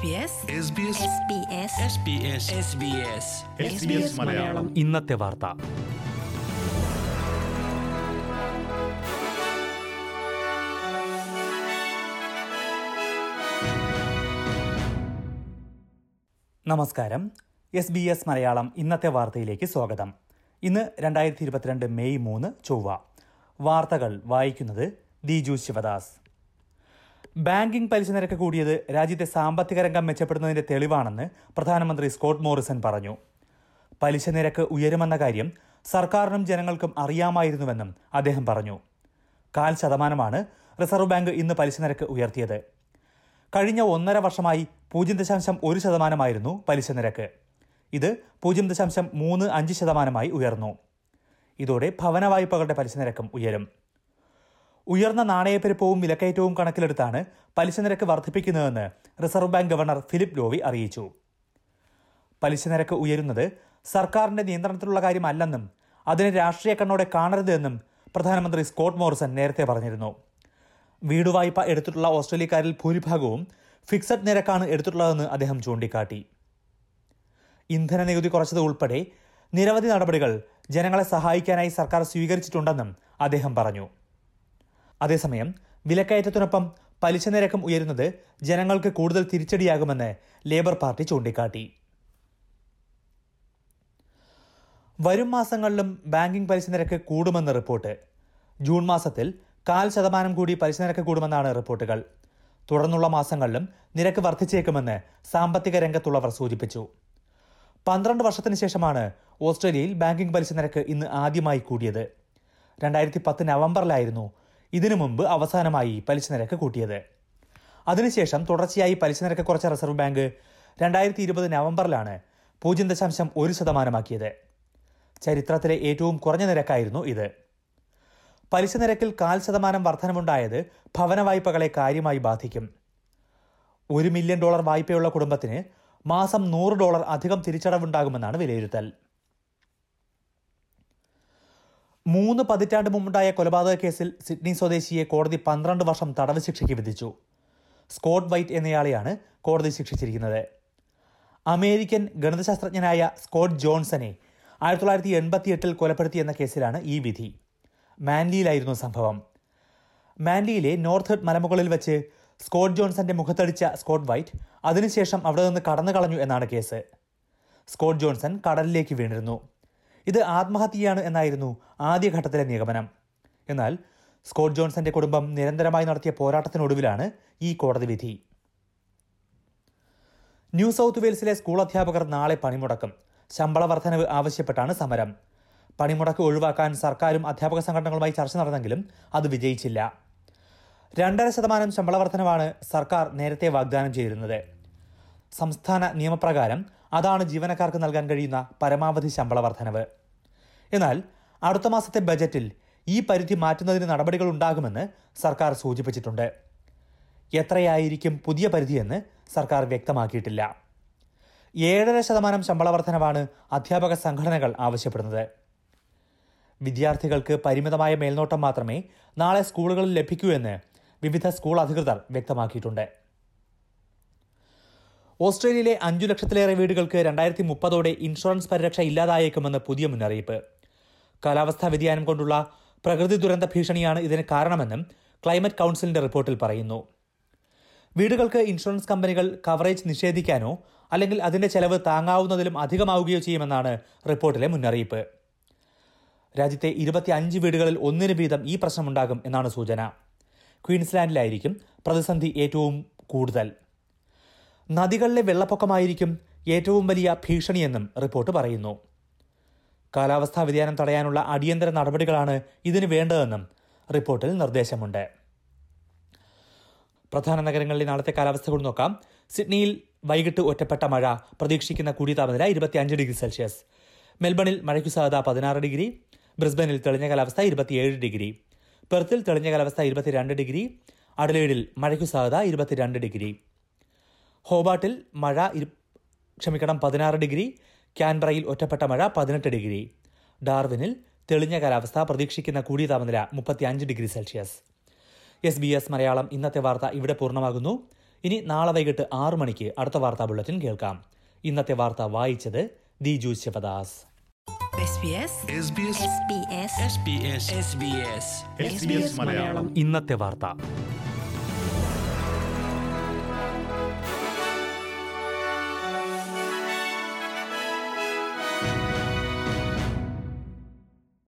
SBS SBS SBS Malayalam. ഇന്നത്തെ വാർത്ത. നമസ്കാരം. എസ് ബി എസ് മലയാളം ഇന്നത്തെ വാർത്തയിലേക്ക് സ്വാഗതം. ഇന്ന് രണ്ടായിരത്തി ഇരുപത്തിരണ്ട് മെയ് മൂന്ന് ചൊവ്വ. വാർത്തകൾ വായിക്കുന്നത് ദിജു ശിവദാസ്. ബാങ്കിംഗ് പലിശ നിരക്ക് കൂടിയത് രാജ്യത്തെ സാമ്പത്തിക രംഗം മെച്ചപ്പെടുന്നതിന്റെ തെളിവാണെന്ന് പ്രധാനമന്ത്രി സ്കോട്ട് മോറിസൺ പറഞ്ഞു. പലിശ നിരക്ക് ഉയരുമെന്ന കാര്യം സർക്കാരിനും ജനങ്ങൾക്കും അറിയാമായിരുന്നുവെന്നും അദ്ദേഹം പറഞ്ഞു. കാൽ ശതമാനമാണ് റിസർവ് ബാങ്ക് ഇന്ന് പലിശ നിരക്ക് ഉയർത്തിയത്. കഴിഞ്ഞ ഒന്നര വർഷമായി പൂജ്യം ദശാംശം ഒരു ശതമാനമായിരുന്നു പലിശ നിരക്ക്. ഇത് പൂജ്യം ദശാംശം മൂന്ന് അഞ്ച് ശതമാനമായി ഉയർന്നു. ഇതോടെ ഭവന വായ്പകളുടെ പലിശ നിരക്കും ഉയരും. ഉയർന്ന നാണയപ്പെരുപ്പവും വിലക്കയറ്റവും കണക്കിലെടുത്താണ് പലിശ നിരക്ക് വർദ്ധിപ്പിക്കുന്നതെന്ന് reserve bank governor Philip Lowe അറിയിച്ചു. പലിശ നിരക്ക് ഉയരുന്നത് സർക്കാരിന്റെ നിയന്ത്രണത്തിലുള്ള കാര്യമല്ലെന്നും അതിനെ രാഷ്ട്രീയ കണ്ണോടെ കാണരുതെന്നും പ്രധാനമന്ത്രി സ്കോട്ട് മോറിസൺ നേരത്തെ പറഞ്ഞിരുന്നു. വീട് വായ്പ എടുത്തിട്ടുള്ള ഓസ്ട്രേലിയക്കാരിൽ ഭൂരിഭാഗവും ഫിക്സഡ് നിരക്കാണ് എടുത്തിട്ടുള്ളതെന്ന് അദ്ദേഹം ചൂണ്ടിക്കാട്ടി. ഇന്ധന നികുതി കുറച്ചത് ഉൾപ്പെടെ നിരവധി നടപടികൾ ജനങ്ങളെ സഹായിക്കാനായി സർക്കാർ സ്വീകരിച്ചിട്ടുണ്ടെന്നും അദ്ദേഹം പറഞ്ഞു. അതേസമയം വിലക്കയറ്റത്തിനൊപ്പം പലിശ നിരക്കും ഉയരുന്നത് ജനങ്ങൾക്ക് കൂടുതൽ തിരിച്ചടിയാകുമെന്ന് ലേബർ പാർട്ടി ചൂണ്ടിക്കാട്ടി. വരും മാസങ്ങളിലും ബാങ്കിംഗ് പലിശ നിരക്ക് കൂടുമെന്ന് റിപ്പോർട്ട്. ജൂൺ മാസത്തിൽ കാൽ ശതമാനം കൂടി പലിശ നിരക്ക് കൂടുമെന്നാണ് റിപ്പോർട്ടുകൾ. തുടർന്നുള്ള മാസങ്ങളിലും നിരക്ക് വർദ്ധിച്ചേക്കുമെന്ന് സാമ്പത്തിക രംഗത്തുള്ളവർ സൂചിപ്പിച്ചു. പന്ത്രണ്ട് വർഷത്തിന് ശേഷമാണ് ഓസ്ട്രേലിയയിൽ ബാങ്കിംഗ് പലിശ നിരക്ക് ഇന്ന് ആദ്യമായി കൂടിയത്. രണ്ടായിരത്തി പത്ത് നവംബറിലായിരുന്നു ഇതിനു മുമ്പ് അവസാനമായി പലിശ നിരക്ക് കൂട്ടിയത്. അതിനുശേഷം തുടർച്ചയായി പലിശ നിരക്ക് കുറച്ച റിസർവ് ബാങ്ക് രണ്ടായിരത്തി ഇരുപത് നവംബറിലാണ് പൂജ്യം ദശാംശം ഒരു ശതമാനമാക്കിയത്. ചരിത്രത്തിലെ ഏറ്റവും കുറഞ്ഞ നിരക്കായിരുന്നു ഇത്. പലിശ നിരക്കിൽ കാൽ ശതമാനം വർധനമുണ്ടായത് ഭവന വായ്പകളെ കാര്യമായി ബാധിക്കും. ഒരു മില്യൺ ഡോളർ വായ്പയുള്ള കുടുംബത്തിന് മാസം നൂറ് ഡോളർ അധികം തിരിച്ചടവുണ്ടാകുമെന്നാണ് വിലയിരുത്തൽ. മൂന്ന് പതിറ്റാണ്ട് മുമ്പുണ്ടായ കൊലപാതക കേസിൽ സിഡ്നി സ്വദേശിയെ കോടതി പന്ത്രണ്ട് വർഷം തടവ് ശിക്ഷയ്ക്ക് വിധിച്ചു. സ്കോട്ട് വൈറ്റ് എന്നയാളെയാണ് കോടതി ശിക്ഷിച്ചിരിക്കുന്നത്. അമേരിക്കൻ ഗണിതശാസ്ത്രജ്ഞനായ സ്കോട്ട് ജോൺസനെ ആയിരത്തി തൊള്ളായിരത്തി എൺപത്തി എട്ടിൽ കൊലപ്പെടുത്തിയെന്ന കേസിലാണ് ഈ വിധി. മാൻലിയിലായിരുന്നു സംഭവം. മാൻലിയിലെ നോർത്ത് ഹെഡ് മലമുകളിൽ വെച്ച് സ്കോട്ട് ജോൺസന്റെ മുഖത്തടിച്ച സ്കോട്ട് വൈറ്റ് അതിനുശേഷം അവിടെ നിന്ന് കടന്നു കളഞ്ഞു എന്നാണ് കേസ്. സ്കോട്ട് ജോൺസൺ കടലിലേക്ക് വീണിരുന്നു. ഇത് ആത്മഹത്യയാണ് എന്നായിരുന്നു ആദ്യഘട്ടത്തിലെ നിഗമനം. എന്നാൽ സ്കോട്ട് ജോൺസന്റെ കുടുംബം നിരന്തരമായി നടത്തിയ പോരാട്ടത്തിനൊടുവിലാണ് ഈ കോടതി വിധി. ന്യൂ സൗത്ത് വെയിൽസിലെ സ്കൂൾ അധ്യാപകർ നാളെ പണിമുടക്കും. ശമ്പള വർധനവ് ആവശ്യപ്പെട്ടാണ് സമരം. പണിമുടക്ക് ഒഴിവാക്കാൻ സർക്കാരും അധ്യാപക സംഘടനകളുമായി ചർച്ച നടന്നെങ്കിലും അത് വിജയിച്ചില്ല. രണ്ടര ശതമാനം ശമ്പള വർധനവാണ് സർക്കാർ നേരത്തെ വാഗ്ദാനം ചെയ്തിരുന്നത്. സംസ്ഥാന നിയമപ്രകാരം അതാണ് ജീവനക്കാർക്ക് നൽകാൻ കഴിയുന്ന പരമാവധി ശമ്പള വർധനവ്. എന്നാൽ അടുത്ത മാസത്തെ ബജറ്റിൽ ഈ പരിധി മാറ്റുന്നതിന് നടപടികൾ ഉണ്ടാകുമെന്ന് സർക്കാർ സൂചിപ്പിച്ചിട്ടുണ്ട്. എത്രയായിരിക്കും പുതിയ പരിധിയെന്ന് സർക്കാർ വ്യക്തമാക്കിയിട്ടില്ല. ഏഴര ശതമാനം ശമ്പള വർധനവാണ് അധ്യാപക സംഘടനകൾ ആവശ്യപ്പെടുന്നത്. വിദ്യാർത്ഥികൾക്ക് പരിമിതമായ മേൽനോട്ടം മാത്രമേ നാളെ സ്കൂളുകളിൽ ലഭിക്കൂ എന്ന് വിവിധ സ്കൂൾ അധികൃതർ വ്യക്തമാക്കിയിട്ടുണ്ട്. ഓസ്ട്രേലിയയിലെ അഞ്ചു ലക്ഷത്തിലേറെ വീടുകൾക്ക് രണ്ടായിരത്തി മുപ്പതോടെ ഇൻഷുറൻസ് പരിരക്ഷ ഇല്ലാതായേക്കുമെന്ന് പുതിയ മുന്നറിയിപ്പ്. കാലാവസ്ഥാ വ്യതിയാനം കൊണ്ടുള്ള പ്രകൃതി ദുരന്ത ഭീഷണിയാണ് ഇതിന് കാരണമെന്നും ക്ലൈമറ്റ് കൌൺസിലിന്റെ റിപ്പോർട്ടിൽ പറയുന്നു. വീടുകൾക്ക് ഇൻഷുറൻസ് കമ്പനികൾ കവറേജ് നിഷേധിക്കാനോ അല്ലെങ്കിൽ അതിന്റെ ചെലവ് താങ്ങാവുന്നതിലും അധികമാവുകയോ ചെയ്യുമെന്നാണ് റിപ്പോർട്ടിലെ മുന്നറിയിപ്പ്. രാജ്യത്തെ ഇരുപത്തി അഞ്ച് വീടുകളിൽ ഒന്നിന് വീതം ഈ പ്രശ്നമുണ്ടാകും എന്നാണ് സൂചന. ക്വീൻസ്ലാൻഡിലായിരിക്കും പ്രതിസന്ധി ഏറ്റവും കൂടുതൽ. നദികളിലെ വെള്ളപ്പൊക്കമായിരിക്കും ഏറ്റവും വലിയ ഭീഷണിയെന്നും റിപ്പോർട്ട് പറയുന്നു. കാലാവസ്ഥാ വ്യതിയാനം തടയാനുള്ള അടിയന്തര നടപടികളാണ് ഇതിന് വേണ്ടതെന്നും റിപ്പോർട്ടിൽ നിർദ്ദേശമുണ്ട്. പ്രധാന നഗരങ്ങളിലെ നാളത്തെ കാലാവസ്ഥ കൂടി നോക്കാം. സിഡ്നിയിൽ വൈകിട്ട് ഒറ്റപ്പെട്ട മഴ പ്രതീക്ഷിക്കുന്ന കൂടിയ താപനില ഇരുപത്തിയഞ്ച് ഡിഗ്രി സെൽഷ്യസ്. മെൽബണിൽ മഴയ്ക്കു സാധ്യത പതിനാറ് ഡിഗ്രി. ബ്രിസ്ബനിൽ തെളിഞ്ഞ കാലാവസ്ഥ ഇരുപത്തിയേഴ് ഡിഗ്രി. പെർത്തിൽ തെളിഞ്ഞ കാലാവസ്ഥ ഇരുപത്തിരണ്ട് ഡിഗ്രി. അഡലേഡിൽ മഴയ്ക്കു സാധ്യത ഇരുപത്തിരണ്ട് ഡിഗ്രി. ഹോബാട്ടിൽ മഴ ക്ഷമിക്കണം പതിനാറ് ഡിഗ്രി. ക്യാൻബ്രയിൽ ഒറ്റപ്പെട്ട മഴ പതിനെട്ട് ഡിഗ്രി. ഡാർവിനിൽ തെളിഞ്ഞ കാലാവസ്ഥ പ്രതീക്ഷിക്കുന്ന കൂടിയ താപനില മുപ്പത്തിയഞ്ച് degree Celsius. S B S Malayalam ഇന്നത്തെ വാർത്ത ഇവിടെ പൂർണമാകുന്നു. ഇനി നാളെ വൈകിട്ട് ആറു മണിക്ക് അടുത്ത വാർത്താ ബുള്ളറ്റിൻ കേൾക്കാം. ഇന്നത്തെ വാർത്ത വായിച്ചത് Diju Sivadas. SBS SBS SBS SBS SBS SBS Malayalam. ഇന്നത്തെ വാർത്ത.